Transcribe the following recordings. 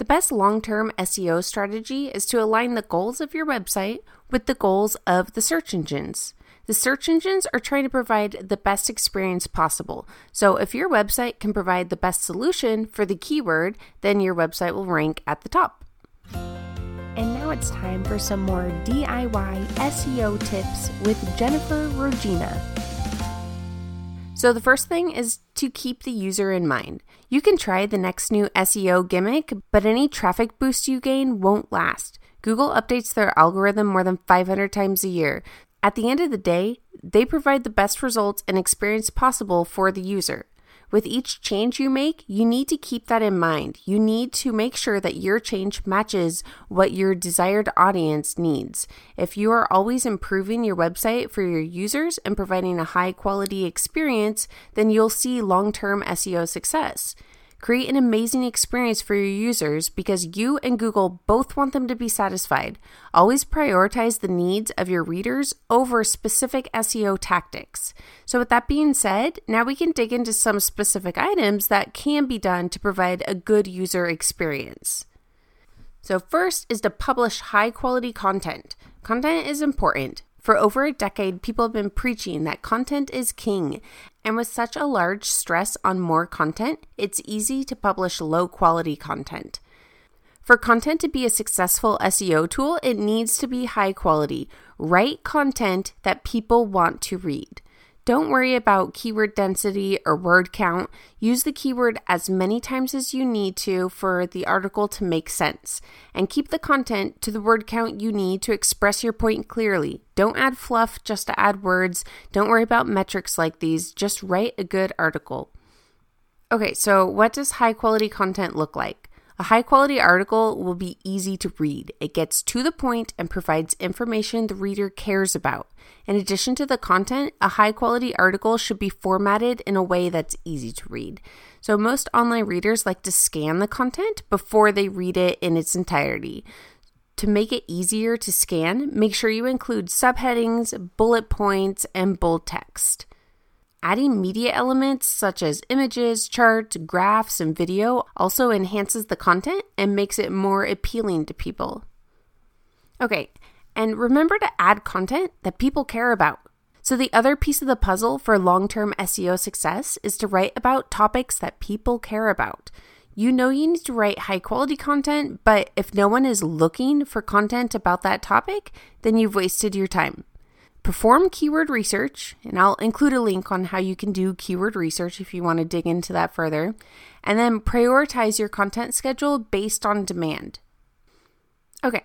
The best long term SEO strategy is to align the goals of your website with the goals of the search engines. The search engines are trying to provide the best experience possible. So, if your website can provide the best solution for the keyword, then your website will rank at the top. And now it's time for some more DIY SEO tips with Jennifer Rogina. So, the first thing is to keep the user in mind. You can try the next new SEO gimmick, but any traffic boost you gain won't last. Google updates their algorithm more than 500 times a year. At the end of the day, they provide the best results and experience possible for the user. With each change you make, you need to keep that in mind. You need to make sure that your change matches what your desired audience needs. If you are always improving your website for your users and providing a high quality experience, then you'll see long term SEO success. Create an amazing experience for your users because you and Google both want them to be satisfied. Always prioritize the needs of your readers over specific SEO tactics. So, with that being said, now we can dig into some specific items that can be done to provide a good user experience. So, first is to publish high quality content. Content is important. For over a decade, people have been preaching that content is king, and with such a large stress on more content, it's easy to publish low quality content. For content to be a successful SEO tool, it needs to be high quality, Write content that people want to read. Don't worry about keyword density or word count. Use the keyword as many times as you need to for the article to make sense. And keep the content to the word count you need to express your point clearly. Don't add fluff just to add words. Don't worry about metrics like these. Just write a good article. Okay, so what does high quality content look like? A high quality article will be easy to read. It gets to the point and provides information the reader cares about. In addition to the content, a high quality article should be formatted in a way that's easy to read. So, most online readers like to scan the content before they read it in its entirety. To make it easier to scan, make sure you include subheadings, bullet points, and bold text. Adding media elements such as images, charts, graphs, and video also enhances the content and makes it more appealing to people. Okay, and remember to add content that people care about. So, the other piece of the puzzle for long term SEO success is to write about topics that people care about. You know you need to write high quality content, but if no one is looking for content about that topic, then you've wasted your time. Perform keyword research, and I'll include a link on how you can do keyword research if you want to dig into that further. And then prioritize your content schedule based on demand. Okay,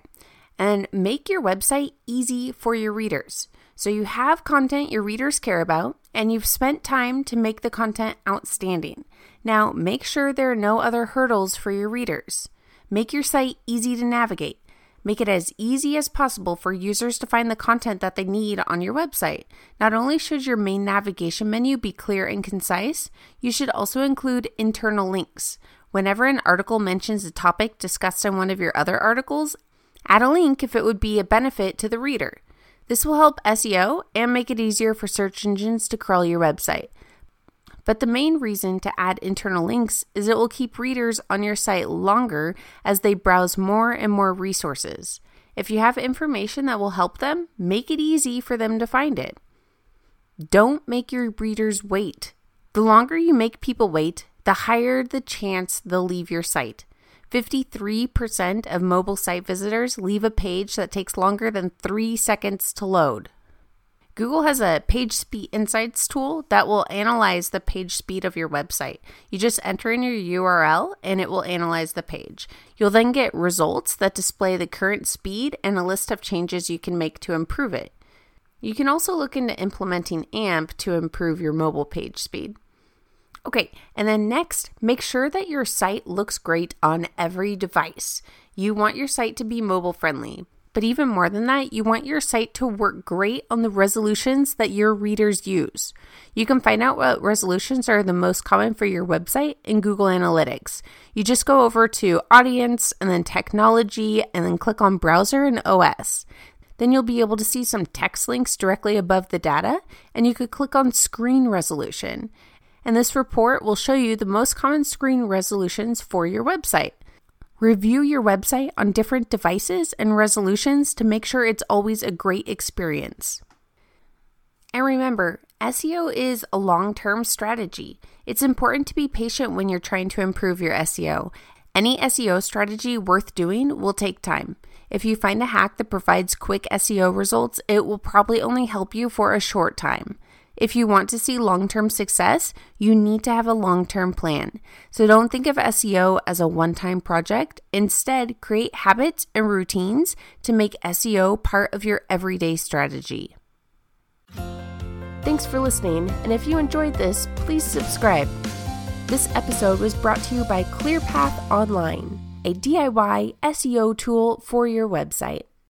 and make your website easy for your readers. So you have content your readers care about, and you've spent time to make the content outstanding. Now, make sure there are no other hurdles for your readers. Make your site easy to navigate. Make it as easy as possible for users to find the content that they need on your website. Not only should your main navigation menu be clear and concise, you should also include internal links. Whenever an article mentions a topic discussed in one of your other articles, add a link if it would be a benefit to the reader. This will help SEO and make it easier for search engines to crawl your website. But the main reason to add internal links is it will keep readers on your site longer as they browse more and more resources. If you have information that will help them, make it easy for them to find it. Don't make your readers wait. The longer you make people wait, the higher the chance they'll leave your site. 53% of mobile site visitors leave a page that takes longer than three seconds to load. Google has a page speed insights tool that will analyze the page speed of your website. You just enter in your URL and it will analyze the page. You'll then get results that display the current speed and a list of changes you can make to improve it. You can also look into implementing AMP to improve your mobile page speed. Okay, and then next, make sure that your site looks great on every device. You want your site to be mobile friendly, but even more than that, you want your site to work great on the resolutions that your readers use. You can find out what resolutions are the most common for your website in Google Analytics. You just go over to Audience and then Technology and then click on Browser and OS. Then you'll be able to see some text links directly above the data, and you could click on Screen Resolution. And this report will show you the most common screen resolutions for your website. Review your website on different devices and resolutions to make sure it's always a great experience. And remember, SEO is a long term strategy. It's important to be patient when you're trying to improve your SEO. Any SEO strategy worth doing will take time. If you find a hack that provides quick SEO results, it will probably only help you for a short time. If you want to see long term success, you need to have a long term plan. So don't think of SEO as a one time project. Instead, create habits and routines to make SEO part of your everyday strategy. Thanks for listening, and if you enjoyed this, please subscribe. This episode was brought to you by ClearPath Online, a DIY SEO tool for your website.